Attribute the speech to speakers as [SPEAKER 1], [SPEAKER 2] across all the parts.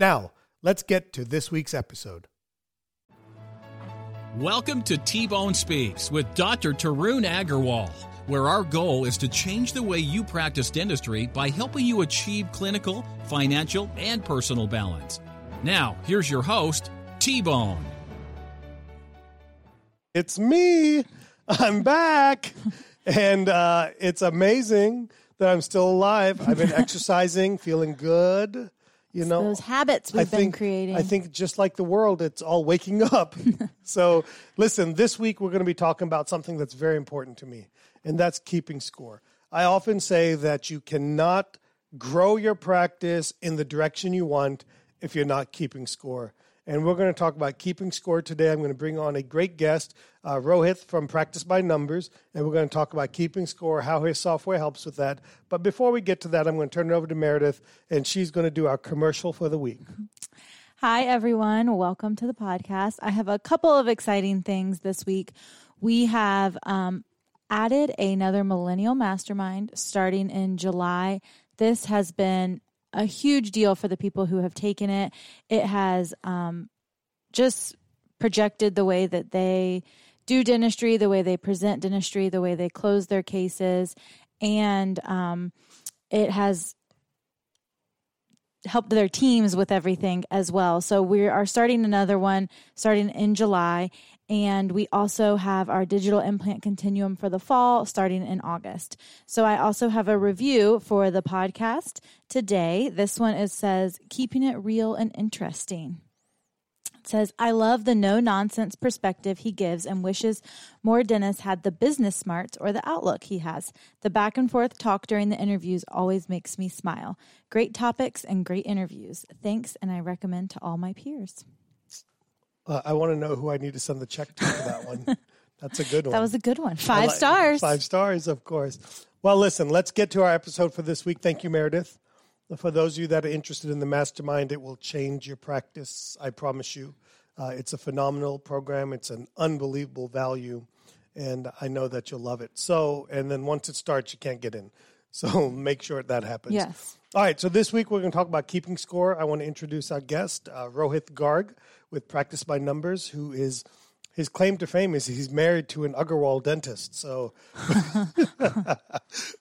[SPEAKER 1] Now, let's get to this week's episode.
[SPEAKER 2] Welcome to T Bone Speaks with Dr. Tarun Agarwal, where our goal is to change the way you practice dentistry by helping you achieve clinical, financial, and personal balance. Now, here's your host, T Bone.
[SPEAKER 1] It's me. I'm back. and uh, it's amazing that I'm still alive. I've been exercising, feeling good you know
[SPEAKER 3] those habits we've
[SPEAKER 1] I think,
[SPEAKER 3] been creating.
[SPEAKER 1] i think just like the world it's all waking up. So listen this week we're going to be talking about something that's very important to me and that's keeping score. I often say that you cannot grow your practice in the direction you want if you're not keeping score and we're going to talk about keeping score today. I'm going to bring on a great guest, uh, Rohit from Practice by Numbers, and we're going to talk about keeping score, how his software helps with that. But before we get to that, I'm going to turn it over to Meredith, and she's going to do our commercial for the week.
[SPEAKER 3] Hi, everyone. Welcome to the podcast. I have a couple of exciting things this week. We have um, added another Millennial Mastermind starting in July. This has been a huge deal for the people who have taken it. It has um, just projected the way that they do dentistry, the way they present dentistry, the way they close their cases, and um, it has helped their teams with everything as well. So we are starting another one starting in July and we also have our digital implant continuum for the fall starting in August. So I also have a review for the podcast today. This one is says keeping it real and interesting. It says, I love the no nonsense perspective he gives and wishes more dentists had the business smarts or the outlook he has. The back and forth talk during the interviews always makes me smile. Great topics and great interviews. Thanks, and I recommend to all my peers.
[SPEAKER 1] Uh, I want to know who I need to send the check to for that one. That's a good one.
[SPEAKER 3] That was a good one. Five like, stars.
[SPEAKER 1] Five stars, of course. Well, listen, let's get to our episode for this week. Thank you, Meredith. For those of you that are interested in the mastermind, it will change your practice. I promise you. Uh, it's a phenomenal program. It's an unbelievable value, and I know that you'll love it. So, and then once it starts, you can't get in. So make sure that happens.
[SPEAKER 3] Yes.
[SPEAKER 1] All right. So this week we're going to talk about keeping score. I want to introduce our guest, uh, Rohit Garg, with Practice by Numbers, who is his claim to fame is he's married to an Agarwal dentist. So,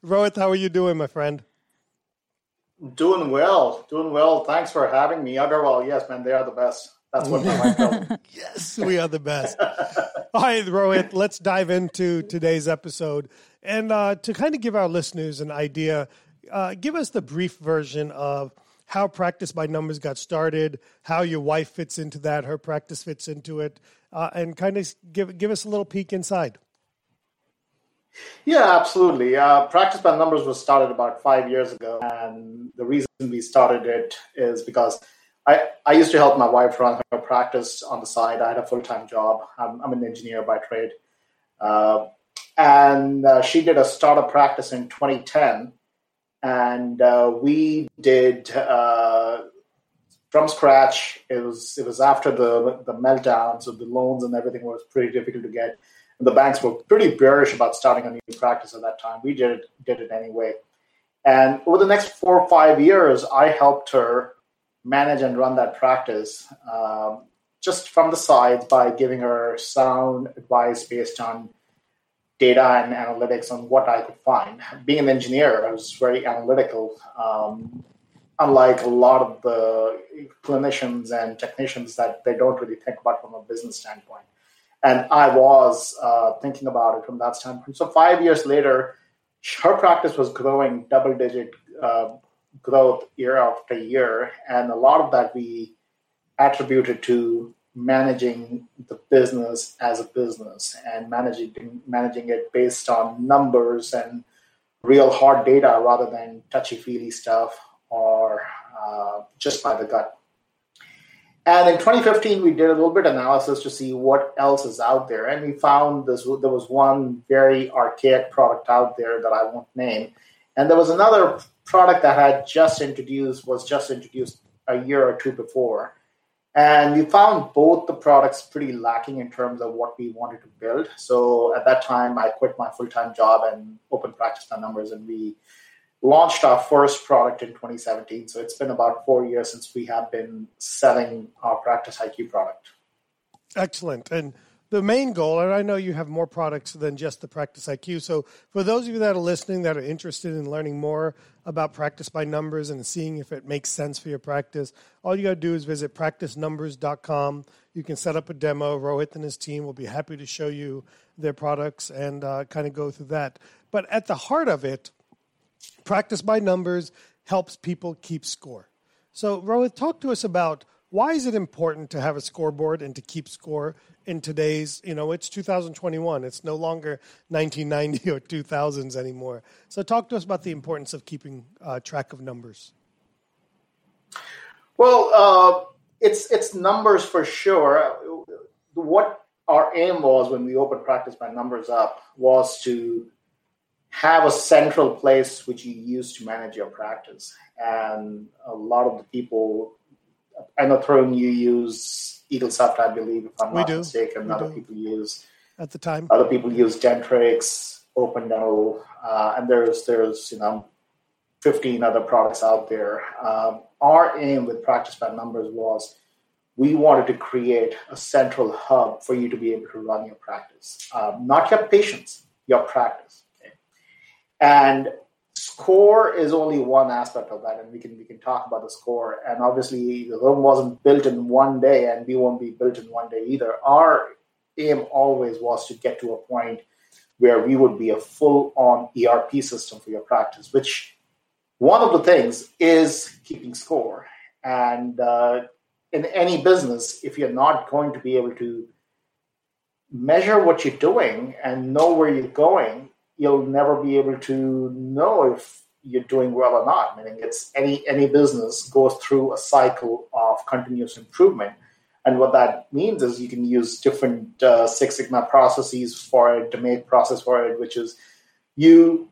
[SPEAKER 1] Rohit, how are you doing, my friend?
[SPEAKER 4] Doing well, doing well. Thanks for having me, Agarwal. Yes, man, they are the best. That's what my wife
[SPEAKER 1] Yes, we are the best. All right, Rohit, let's dive into today's episode. And uh, to kind of give our listeners an idea, uh, give us the brief version of how Practice by Numbers got started, how your wife fits into that, her practice fits into it, uh, and kind of give give us a little peek inside.
[SPEAKER 4] Yeah, absolutely. Uh, Practice by Numbers was started about five years ago, and the reason we started it is because I, I used to help my wife run her practice on the side. I had a full time job. I'm, I'm, an engineer by trade. Uh, and uh, she did a startup practice in 2010 and uh, we did uh, from scratch. It was it was after the the meltdowns of the loans and everything was pretty difficult to get. And the banks were pretty bearish about starting a new practice at that time. We did it, did it anyway. And over the next four or five years, I helped her manage and run that practice um, just from the side by giving her sound advice based on data and analytics on what I could find. Being an engineer, I was very analytical. Um, unlike a lot of the clinicians and technicians that they don't really think about from a business standpoint. And I was uh, thinking about it from that standpoint. So five years later, her practice was growing double digit uh, growth year after year. And a lot of that we attributed to managing the business as a business and managing managing it based on numbers and real hard data rather than touchy feely stuff or uh, just by the gut. And in 2015, we did a little bit of analysis to see what else is out there, and we found this. There was one very archaic product out there that I won't name, and there was another product that had just introduced was just introduced a year or two before, and we found both the products pretty lacking in terms of what we wanted to build. So at that time, I quit my full time job and opened Practice by Numbers, and we launched our first product in 2017. So it's been about four years since we have been selling our Practice IQ product.
[SPEAKER 1] Excellent. And the main goal, and I know you have more products than just the Practice IQ. So for those of you that are listening that are interested in learning more about Practice by Numbers and seeing if it makes sense for your practice, all you got to do is visit practicenumbers.com. You can set up a demo. Rohit and his team will be happy to show you their products and uh, kind of go through that. But at the heart of it, Practice by numbers helps people keep score. So, Rohit, talk to us about why is it important to have a scoreboard and to keep score in today's, you know, it's 2021. It's no longer 1990 or 2000s anymore. So, talk to us about the importance of keeping uh, track of numbers.
[SPEAKER 4] Well, uh, it's it's numbers for sure. What our aim was when we opened practice by numbers up was to have a central place which you use to manage your practice. And a lot of the people, I know, Tarun, you use Eaglesoft, I believe, if I'm we not do. mistaken. We other do. people use
[SPEAKER 1] at the time.
[SPEAKER 4] Other people use Dentrix, OpenNo, uh, and there's there's you know 15 other products out there. Um, our aim with Practice by Numbers was we wanted to create a central hub for you to be able to run your practice, um, not your patients, your practice. And score is only one aspect of that, and we can we can talk about the score. And obviously, the Rome wasn't built in one day, and we won't be built in one day either. Our aim always was to get to a point where we would be a full-on ERP system for your practice. Which one of the things is keeping score, and uh, in any business, if you're not going to be able to measure what you're doing and know where you're going you'll never be able to know if you're doing well or not. Meaning, it's any any business goes through a cycle of continuous improvement, and what that means is you can use different uh, Six Sigma processes for it, DMAIC process for it, which is you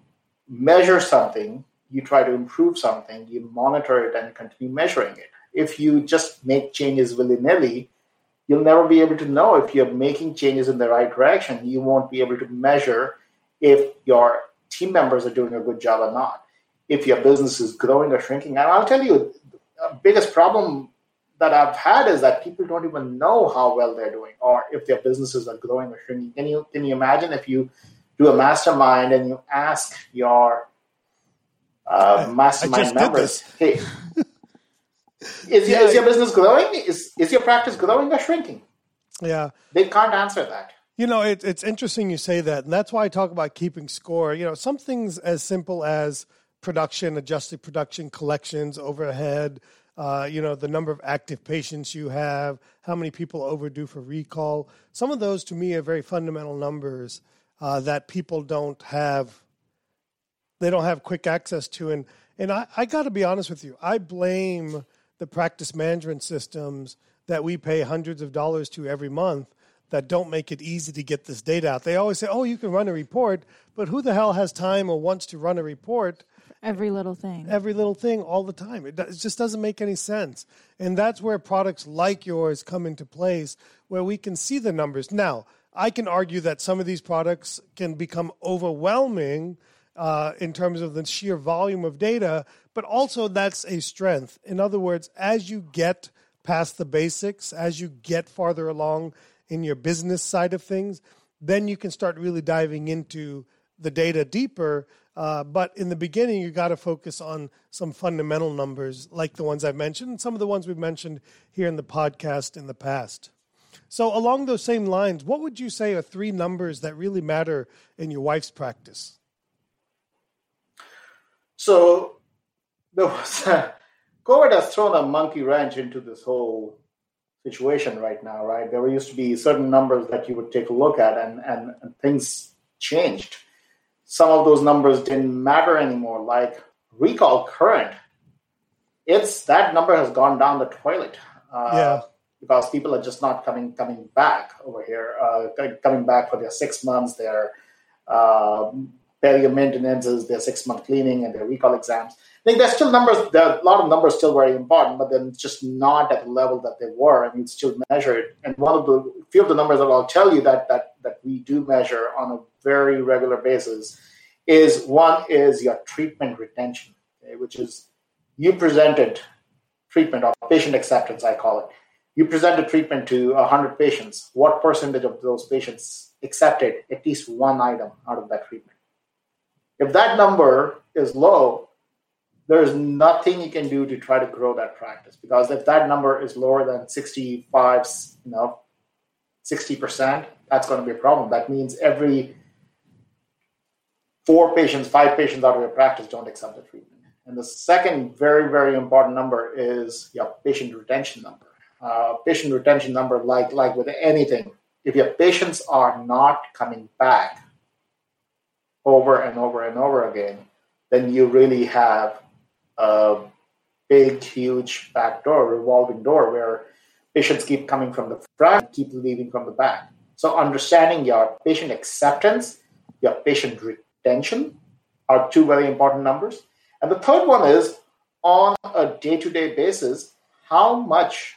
[SPEAKER 4] measure something, you try to improve something, you monitor it, and continue measuring it. If you just make changes willy nilly, you'll never be able to know if you're making changes in the right direction. You won't be able to measure if your team members are doing a good job or not, if your business is growing or shrinking. And I'll tell you, the biggest problem that I've had is that people don't even know how well they're doing or if their businesses are growing or shrinking. Can you can you imagine if you do a mastermind and you ask your uh, mastermind members, hey, is, yeah. is your business growing? Is is your practice growing or shrinking?
[SPEAKER 1] Yeah,
[SPEAKER 4] they can't answer that.
[SPEAKER 1] You know, it, it's interesting you say that, and that's why I talk about keeping score. You know, some things as simple as production, adjusted production, collections, overhead. Uh, you know, the number of active patients you have, how many people overdue for recall. Some of those, to me, are very fundamental numbers uh, that people don't have. They don't have quick access to, and and I, I got to be honest with you. I blame the practice management systems that we pay hundreds of dollars to every month that don't make it easy to get this data out. They always say, "Oh, you can run a report," but who the hell has time or wants to run a report?
[SPEAKER 3] Every little thing.
[SPEAKER 1] Every little thing all the time. It, it just doesn't make any sense. And that's where products like yours come into place, where we can see the numbers. Now, I can argue that some of these products can become overwhelming uh, in terms of the sheer volume of data, but also that's a strength. In other words, as you get past the basics, as you get farther along in your business side of things, then you can start really diving into the data deeper. Uh, but in the beginning, you got to focus on some fundamental numbers like the ones I've mentioned and some of the ones we've mentioned here in the podcast in the past. So, along those same lines, what would you say are three numbers that really matter in your wife's practice?
[SPEAKER 4] So, there was, COVID has thrown a monkey wrench into this whole situation right now, right? There used to be certain numbers that you would take a look at, and, and, and things changed. Some of those numbers didn't matter anymore, like recall current. It's that number has gone down the toilet. Uh, yeah because people are just not coming coming back over here, uh, coming back for their six months, their uh, perio maintenances, their six month cleaning, and their recall exams. There's still numbers. There are a lot of numbers still very important, but then just not at the level that they were, and you still measure it. And one of the few of the numbers that I'll tell you that that that we do measure on a very regular basis is one is your treatment retention, okay, which is you presented treatment or patient acceptance, I call it you present a treatment to 100 patients, what percentage of those patients accepted at least one item out of that treatment? If that number is low, there's nothing you can do to try to grow that practice because if that number is lower than 65, you know, 60%, that's going to be a problem. That means every four patients, five patients out of your practice don't accept the treatment. And the second very, very important number is your patient retention number uh, patient retention number, like like with anything, if your patients are not coming back over and over and over again, then you really have a big, huge back door, revolving door, where patients keep coming from the front, keep leaving from the back. So understanding your patient acceptance, your patient retention are two very important numbers. And the third one is on a day-to-day basis, how much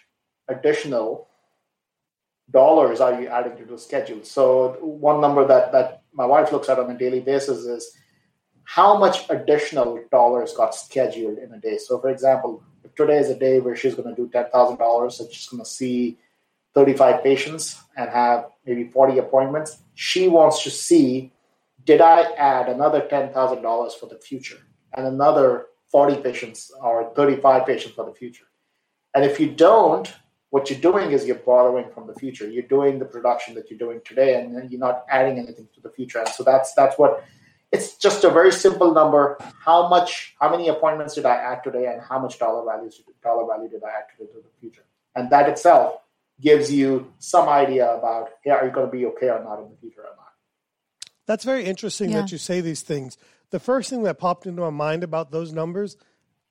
[SPEAKER 4] additional dollars are you adding to the schedule? So one number that that my wife looks at on a daily basis is how much additional dollars got scheduled in a day. So for example, if today is a day where she's going to do ten thousand dollars, so she's going to see thirty-five patients and have maybe forty appointments. She wants to see did I add another ten thousand dollars for the future and another forty patients or thirty-five patients for the future. And if you don't, what you're doing is you're borrowing from the future. You're doing the production that you're doing today, and you're not adding anything to the future. And so that's that's what it's just a very simple number. How much, how many appointments did I add today, and how much dollar value dollar value did I add today the, to the future? And that itself gives you some idea about yeah, are you going to be okay or not in the future or not.
[SPEAKER 1] That's very interesting yeah. that you say these things. The first thing that popped into my mind about those numbers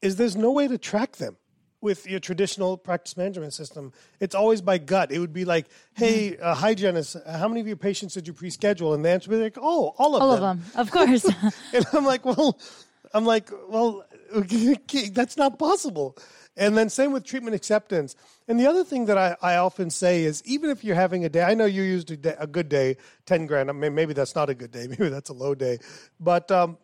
[SPEAKER 1] is there's no way to track them with your traditional practice management system, it's always by gut. It would be like, "Hey, uh, hygienist, how many of your patients did you pre-schedule?" And the answer would be like, "Oh, all of
[SPEAKER 3] all
[SPEAKER 1] them."
[SPEAKER 3] All of them, of course.
[SPEAKER 1] and I'm like, "Well, I'm like, well, that's not possible." And then same with treatment acceptance. And the other thing that I, I often say is, even if you're having a day, I know you used a, day, a good day, ten grand. I mean, maybe that's not a good day. Maybe that's a low day, but um,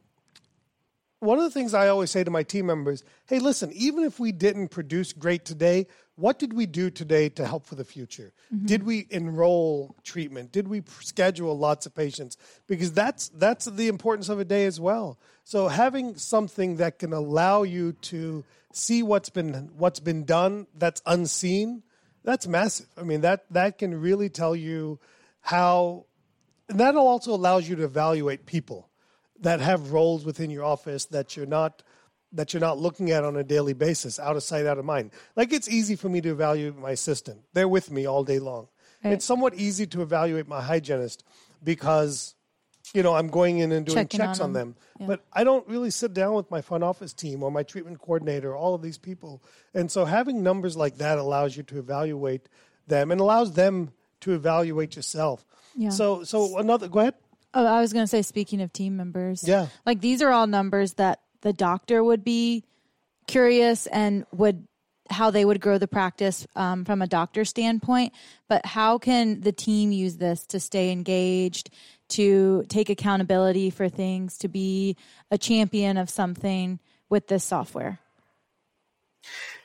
[SPEAKER 1] one of the things I always say to my team members hey, listen, even if we didn't produce great today, what did we do today to help for the future? Mm-hmm. Did we enroll treatment? Did we schedule lots of patients? Because that's that's the importance of a day as well. So having something that can allow you to see what's been what's been done that's unseen, that's massive. I mean that that can really tell you how and that also allows you to evaluate people that have roles within your office that you're not that you're not looking at on a daily basis, out of sight, out of mind. Like it's easy for me to evaluate my assistant; they're with me all day long. Right. It's somewhat easy to evaluate my hygienist because you know I'm going in and doing Checking checks on them. On them. Yeah. But I don't really sit down with my front office team or my treatment coordinator, all of these people. And so having numbers like that allows you to evaluate them and allows them to evaluate yourself. Yeah. So so another go ahead.
[SPEAKER 3] Oh, I was going to say, speaking of team members,
[SPEAKER 1] yeah,
[SPEAKER 3] like these are all numbers that the doctor would be curious and would how they would grow the practice um, from a doctor standpoint. But how can the team use this to stay engaged, to take accountability for things, to be a champion of something with this software?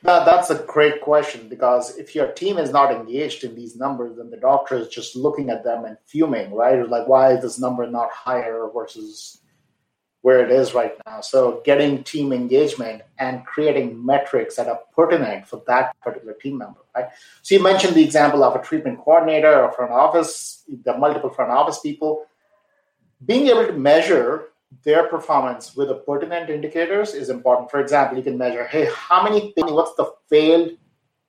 [SPEAKER 4] Now, that's a great question because if your team is not engaged in these numbers, then the doctor is just looking at them and fuming, right? It's Like, why is this number not higher versus where it is right now. So getting team engagement and creating metrics that are pertinent for that particular team member, right? So you mentioned the example of a treatment coordinator or front office, the multiple front office people. Being able to measure their performance with the pertinent indicators is important. For example, you can measure, hey, how many, what's the failed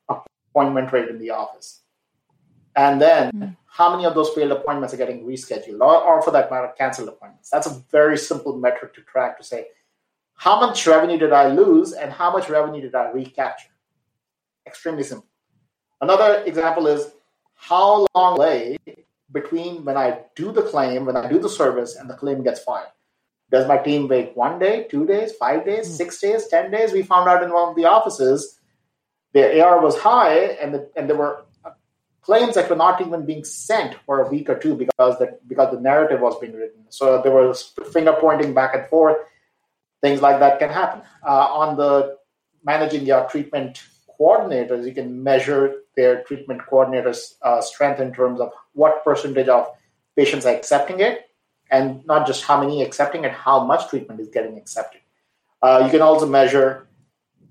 [SPEAKER 4] appointment rate in the office? And then mm. how many of those failed appointments are getting rescheduled or, or for that matter, canceled appointments? That's a very simple metric to track to say, how much revenue did I lose and how much revenue did I recapture? Extremely simple. Another example is how long lay between when I do the claim, when I do the service, and the claim gets filed. Does my team wait one day, two days, five days, mm. six days, ten days? We found out in one of the offices the AR was high, and the, and there were claims that were not even being sent for a week or two because the because the narrative was being written. So there was finger pointing back and forth. Things like that can happen. Uh, on the managing your treatment coordinators, you can measure their treatment coordinators' uh, strength in terms of what percentage of patients are accepting it, and not just how many accepting it, how much treatment is getting accepted. Uh, you can also measure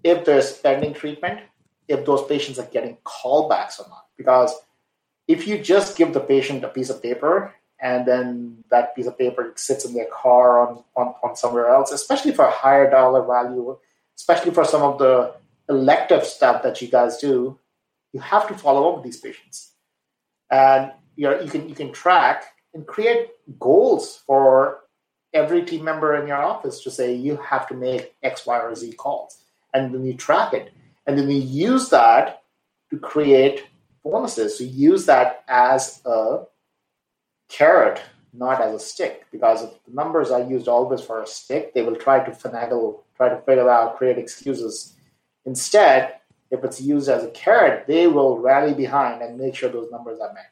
[SPEAKER 4] if there's pending treatment, if those patients are getting callbacks or not because if you just give the patient a piece of paper and then that piece of paper sits in their car on, on, on somewhere else, especially for a higher dollar value, especially for some of the elective stuff that you guys do, you have to follow up with these patients. And you know, you can you can track and create goals for every team member in your office to say you have to make X, Y, or Z calls. And then you track it. And then you use that to create bonuses. So use that as a carrot, not as a stick, because if the numbers are used always for a stick, they will try to finagle, try to figure out, create excuses. Instead, if it's used as a carrot, they will rally behind and make sure those numbers are met.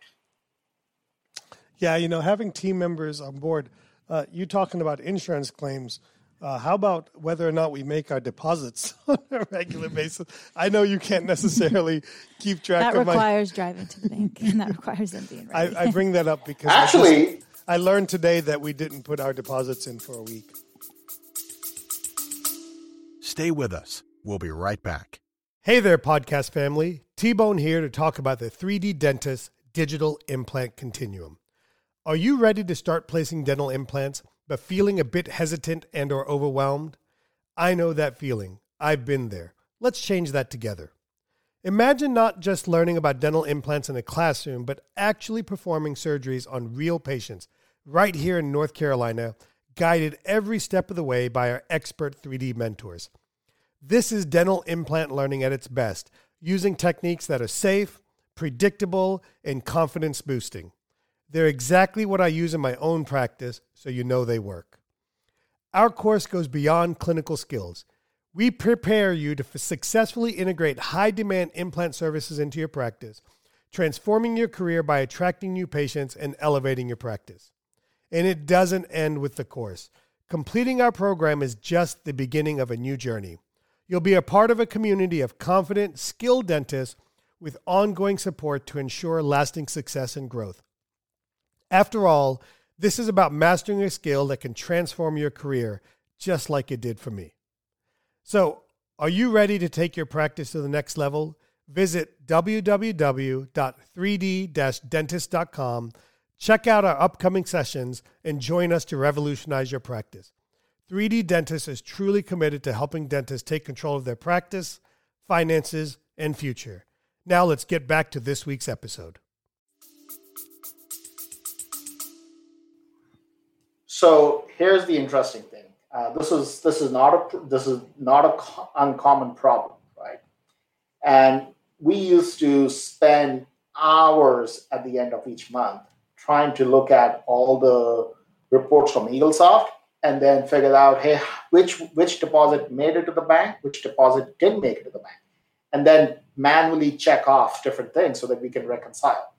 [SPEAKER 1] Yeah, you know, having team members on board, uh, you talking about insurance claims uh, how about whether or not we make our deposits on a regular basis? I know you can't necessarily keep track
[SPEAKER 3] that
[SPEAKER 1] of
[SPEAKER 3] requires
[SPEAKER 1] my...
[SPEAKER 3] driving to the bank, and that requires them being ready.
[SPEAKER 1] I, I bring that up because
[SPEAKER 4] actually,
[SPEAKER 1] I, just, I learned today that we didn't put our deposits in for a week.
[SPEAKER 5] Stay with us. We'll be right back.
[SPEAKER 1] Hey there, podcast family. T Bone here to talk about the 3D Dentist Digital Implant Continuum. Are you ready to start placing dental implants? but feeling a bit hesitant and or overwhelmed? I know that feeling. I've been there. Let's change that together. Imagine not just learning about dental implants in a classroom, but actually performing surgeries on real patients right here in North Carolina, guided every step of the way by our expert 3D mentors. This is dental implant learning at its best, using techniques that are safe, predictable, and confidence boosting. They're exactly what I use in my own practice, so you know they work. Our course goes beyond clinical skills. We prepare you to successfully integrate high demand implant services into your practice, transforming your career by attracting new patients and elevating your practice. And it doesn't end with the course. Completing our program is just the beginning of a new journey. You'll be a part of a community of confident, skilled dentists with ongoing support to ensure lasting success and growth. After all, this is about mastering a skill that can transform your career, just like it did for me. So, are you ready to take your practice to the next level? Visit www.3d dentist.com, check out our upcoming sessions, and join us to revolutionize your practice. 3D Dentist is truly committed to helping dentists take control of their practice, finances, and future. Now, let's get back to this week's episode.
[SPEAKER 4] So here's the interesting thing. Uh, this is this is not a this is not a co- uncommon problem, right? And we used to spend hours at the end of each month trying to look at all the reports from Eaglesoft and then figure out, hey, which which deposit made it to the bank, which deposit didn't make it to the bank, and then manually check off different things so that we can reconcile.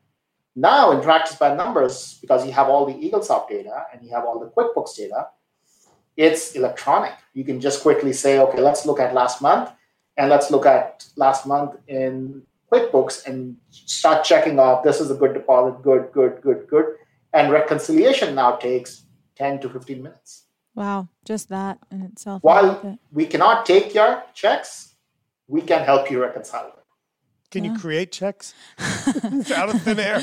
[SPEAKER 4] Now, in practice by numbers, because you have all the Eaglesoft data and you have all the QuickBooks data, it's electronic. You can just quickly say, okay, let's look at last month and let's look at last month in QuickBooks and start checking off this is a good deposit, good, good, good, good. And reconciliation now takes 10 to 15 minutes.
[SPEAKER 3] Wow, just that in itself.
[SPEAKER 4] While we cannot take your checks, we can help you reconcile them.
[SPEAKER 1] Can yeah. you create checks out of thin air?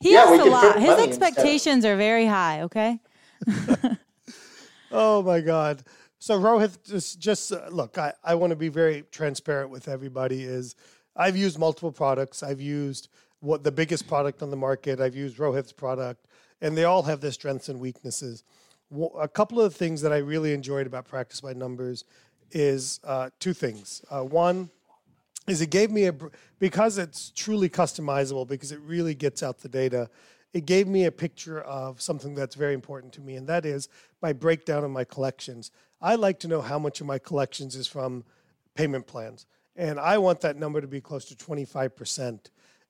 [SPEAKER 3] He yeah, has a lot. His expectations are very high. Okay.
[SPEAKER 1] oh my God. So Rohit, just just uh, look. I I want to be very transparent with everybody. Is I've used multiple products. I've used what the biggest product on the market. I've used Rohit's product, and they all have their strengths and weaknesses. A couple of the things that I really enjoyed about Practice by Numbers is uh, two things. Uh, one is it gave me a because it's truly customizable because it really gets out the data it gave me a picture of something that's very important to me and that is my breakdown of my collections. I like to know how much of my collections is from payment plans and i want that number to be close to 25%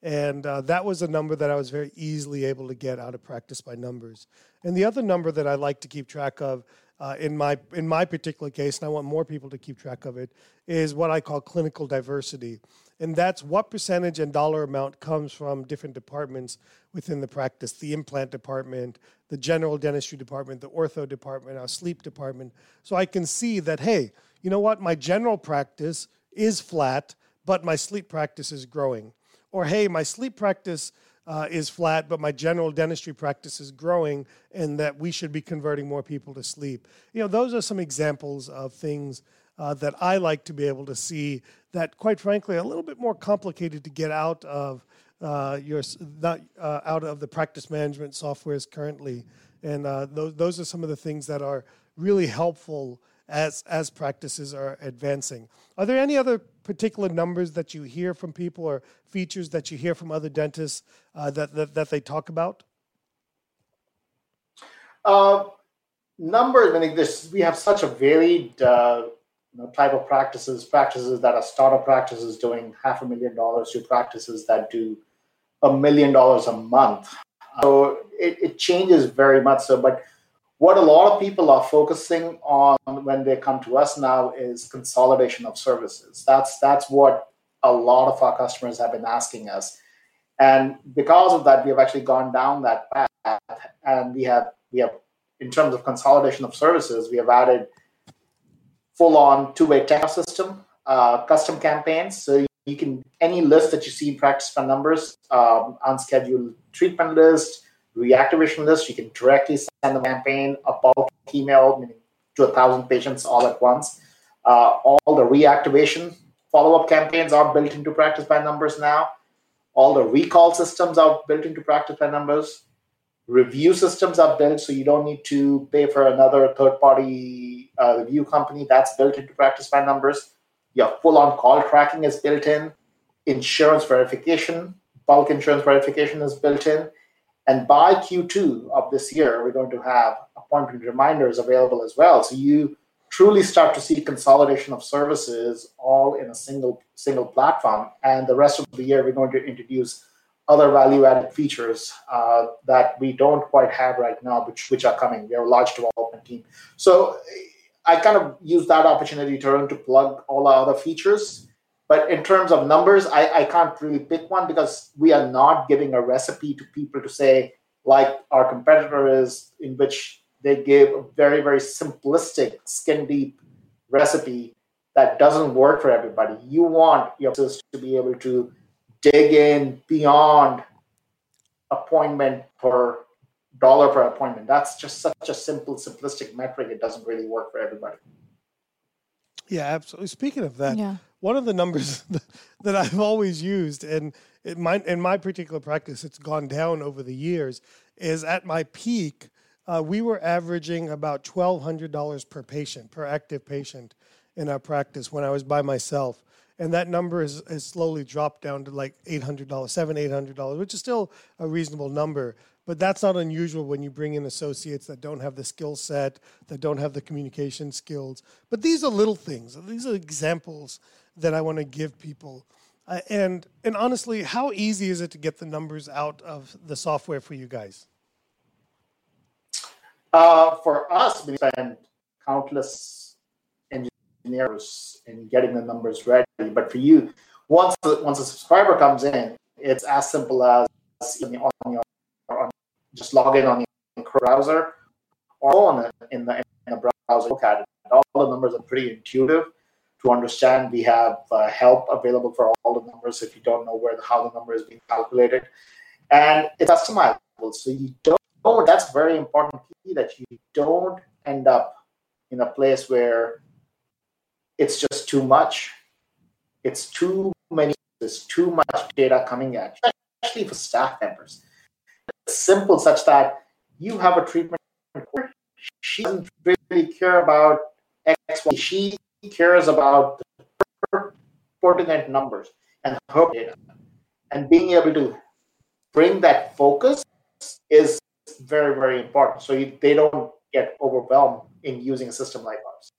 [SPEAKER 1] and uh, that was a number that i was very easily able to get out of practice by numbers. And the other number that i like to keep track of uh, in my in my particular case, and I want more people to keep track of it, is what I call clinical diversity, and that's what percentage and dollar amount comes from different departments within the practice: the implant department, the general dentistry department, the ortho department, our sleep department. So I can see that, hey, you know what, my general practice is flat, but my sleep practice is growing, or hey, my sleep practice uh, is flat, but my general dentistry practice is growing, and that we should be converting more people to sleep. You know, those are some examples of things uh, that I like to be able to see. That, quite frankly, a little bit more complicated to get out of uh, your not uh, out of the practice management softwares currently, and uh, those those are some of the things that are really helpful as as practices are advancing. Are there any other particular numbers that you hear from people or features that you hear from other dentists uh, that, that, that they talk about?
[SPEAKER 4] Uh, numbers. I mean, this we have such a varied uh, you know, type of practices. Practices that are startup practices doing half a million dollars to practices that do a million dollars a month. So it, it changes very much. So, but what a lot of people are focusing on when they come to us now is consolidation of services. That's that's what a lot of our customers have been asking us, and because of that, we have actually gone down that path, and we have we have in terms of consolidation of services, we have added full-on two-way text system, uh, custom campaigns. So you can any list that you see in practice by numbers, um, unscheduled treatment list reactivation list. You can directly send the campaign a bulk email to a thousand patients all at once. Uh, all the reactivation follow-up campaigns are built into practice by numbers now. All the recall systems are built into practice by numbers. Review systems are built, so you don't need to pay for another third-party uh, review company. That's built into practice by numbers. Your full-on call tracking is built in. Insurance verification, bulk insurance verification is built in and by Q2 of this year, we're going to have appointment reminders available as well. So you truly start to see consolidation of services all in a single single platform. And the rest of the year, we're going to introduce other value-added features uh, that we don't quite have right now, which which are coming. We have a large development team. So I kind of use that opportunity to to plug all our other features but in terms of numbers, I, I can't really pick one because we are not giving a recipe to people to say, like our competitor is, in which they give a very, very simplistic, skin deep recipe that doesn't work for everybody. You want your business to be able to dig in beyond appointment per dollar per appointment. That's just such a simple, simplistic metric. It doesn't really work for everybody.
[SPEAKER 1] Yeah, absolutely. Speaking of that, yeah one of the numbers that I've always used, and in my, in my particular practice, it's gone down over the years, is at my peak, uh, we were averaging about $1,200 per patient, per active patient in our practice when I was by myself. And that number has, slowly dropped down to like $800, $700, $800, which is still a reasonable number. But that's not unusual when you bring in associates that don't have the skill set, that don't have the communication skills. But these are little things. These are examples that I want to give people. Uh, and and honestly, how easy is it to get the numbers out of the software for you guys?
[SPEAKER 4] Uh, for us, we spend countless engineers in getting the numbers ready. But for you, once the, once a subscriber comes in, it's as simple as on your on, just log in on your browser or on in the, in the browser. Look at it. All the numbers are pretty intuitive to understand. We have uh, help available for all the numbers if you don't know where the, how the number is being calculated, and it's customizable. So you don't. Oh, That's very important key that you don't end up in a place where it's just too much. It's too many. There's too much data coming at you, especially for staff members. It's simple such that you have a treatment. She doesn't really care about X, Y. She cares about pertinent numbers and her data. And being able to bring that focus is very, very important. So you, they don't get overwhelmed in using a system like ours.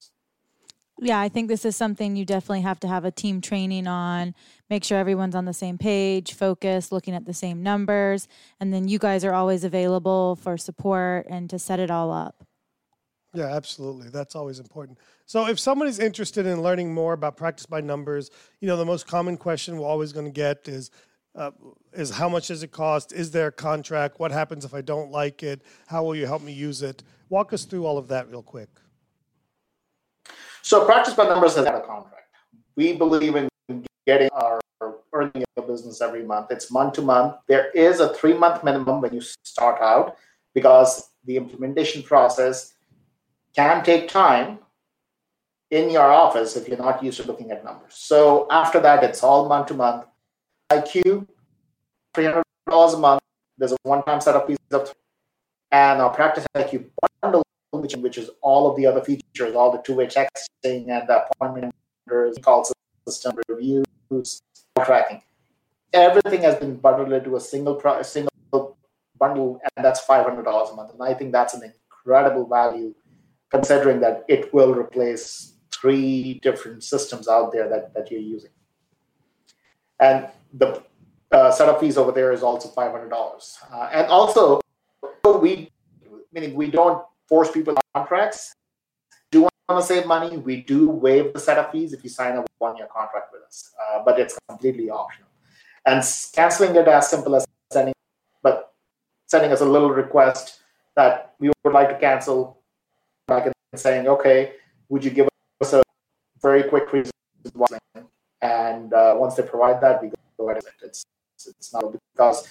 [SPEAKER 3] Yeah, I think this is something you definitely have to have a team training on. Make sure everyone's on the same page, focus, looking at the same numbers, and then you guys are always available for support and to set it all up.
[SPEAKER 1] Yeah, absolutely. That's always important. So, if someone is interested in learning more about practice by numbers, you know, the most common question we're always going to get is, uh, is how much does it cost? Is there a contract? What happens if I don't like it? How will you help me use it? Walk us through all of that real quick.
[SPEAKER 4] So, practice by numbers has had a contract. We believe in getting our earning a business every month. It's month to month. There is a three month minimum when you start out because the implementation process can take time in your office if you're not used to looking at numbers. So after that, it's all month to month. IQ, $300 a month. There's a one-time setup fees of and our practice IQ bundle, which, is all of the other features, all the two-way texting and the appointment call system reviews, tracking. Everything has been bundled into a single pro- single bundle, and that's five hundred dollars a month. And I think that's an incredible value considering that it will replace three different systems out there that, that you're using. And the uh, setup fees over there is also $500. Uh, and also, we, meaning we don't force people on contracts. Do you want to save money? We do waive the setup fees if you sign a one-year contract with us, uh, but it's completely optional. And canceling it as simple as sending, but sending us a little request that we would like to cancel back and saying, okay, would you give us a very quick reason? And uh, once they provide that, we go ahead. and It's it's not because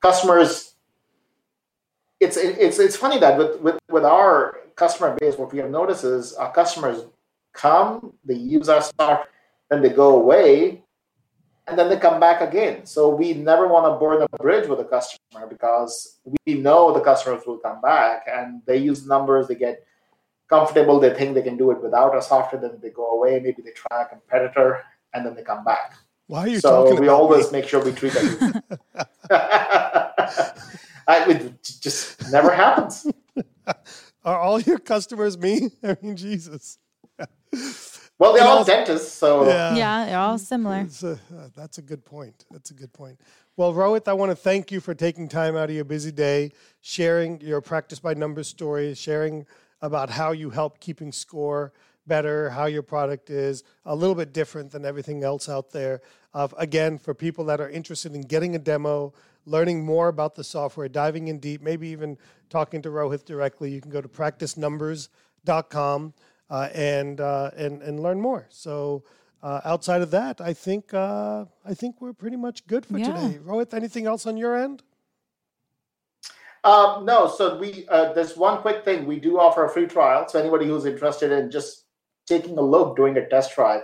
[SPEAKER 4] customers. It's it's it's funny that with with with our customer base, what we have noticed is our customers come, they use our stuff, then they go away, and then they come back again. So we never want to burn a bridge with a customer because we know the customers will come back and they use numbers, they get comfortable, they think they can do it without us after. then they go away, maybe they try a competitor, and then they come back.
[SPEAKER 1] Why are you
[SPEAKER 4] so
[SPEAKER 1] talking
[SPEAKER 4] we
[SPEAKER 1] about
[SPEAKER 4] always
[SPEAKER 1] me?
[SPEAKER 4] make sure we treat them. I, it just never happens.
[SPEAKER 1] Are all your customers me? I mean, Jesus.
[SPEAKER 4] Well, they're
[SPEAKER 1] And
[SPEAKER 4] all dentists, so
[SPEAKER 3] Yeah, they're all similar.
[SPEAKER 1] A- uh, that's a good point. That's a good point. Well, Rohit, I want to thank you for taking time out of your busy day, sharing your practice by numbers story, sharing about how you help keeping score better, how your product is a little bit different than everything else out there. Uh, again, for people that are interested in getting a demo, learning more about the software, diving in deep, maybe even talking to Rohit directly, you can go to practicenumbers.com uh, and, uh, and, and learn more. So, uh, outside of that, I think uh, I think we're pretty much good for
[SPEAKER 3] Yeah.
[SPEAKER 1] today. Rohit, anything else on your end?
[SPEAKER 4] Um, no, so we uh, there's one quick thing. We do offer a free trial. So anybody who's interested in just taking a look, doing a test drive,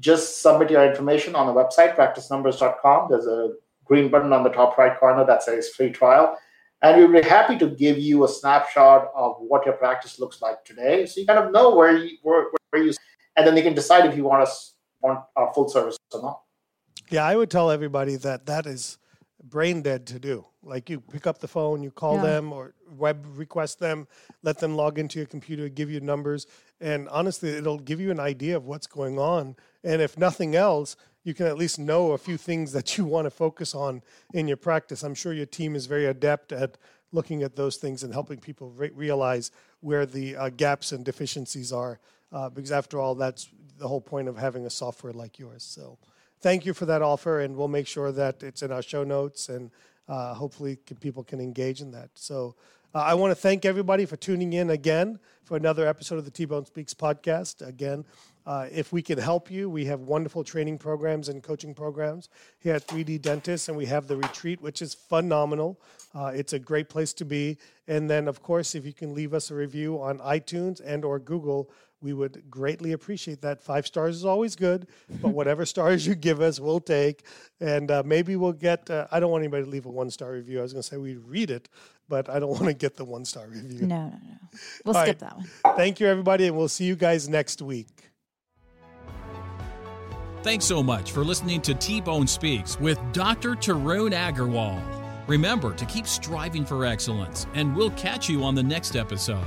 [SPEAKER 4] just submit your information on the website, practicenumbers.com. There's a green button on the top right corner that says free trial. And we'd be happy to give you a snapshot of what your practice looks like today. So you kind of know where you where, where you and then you can decide if you want us want our full service or not.
[SPEAKER 1] Yeah, I would tell everybody that that is brain dead to do. Like you pick up the phone, you call
[SPEAKER 3] Yeah.
[SPEAKER 1] them or web request them, let them log into your computer, give you numbers, and honestly, it'll give you an idea of what's going on. And if nothing else, you can at least know a few things that you want to focus on in your practice. I'm sure your team is very adept at looking at those things and helping people re- realize where the uh, gaps and deficiencies are. Uh, because after all, that's the whole point of having a software like yours. So thank you for that offer, and we'll make sure that it's in our show notes, and uh, hopefully can, people can engage in that. So Uh, I want to thank everybody for tuning in again for another episode of the T Bone Speaks podcast. Again, uh, if we can help you, we have wonderful training programs and coaching programs here at 3D Dentists, and we have the retreat, which is phenomenal. Uh, it's a great place to be. And then, of course, if you can leave us a review on iTunes and or Google, we would greatly appreciate that. Five stars is always good, but whatever stars you give us, we'll take. And uh, maybe we'll get. Uh, I don't want anybody to leave a one star review. I was going to say we read it, but I don't want to get the one star review.
[SPEAKER 3] No, no, no. We'll
[SPEAKER 1] All
[SPEAKER 3] skip
[SPEAKER 1] right.
[SPEAKER 3] that one.
[SPEAKER 1] Thank you, everybody, and we'll see you guys next week.
[SPEAKER 2] Thanks so much for listening to T Bone Speaks with Dr. Tarun Agarwal. Remember to keep striving for excellence, and we'll catch you on the next episode.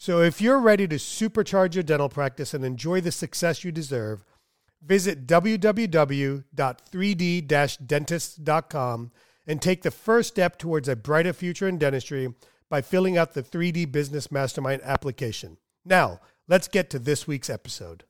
[SPEAKER 1] So if you're ready to supercharge your dental practice and enjoy the success you deserve, visit www.3d-dentist.com and take the first step towards a brighter future in dentistry by filling out the 3D Business Mastermind application. Now, let's get to this week's episode.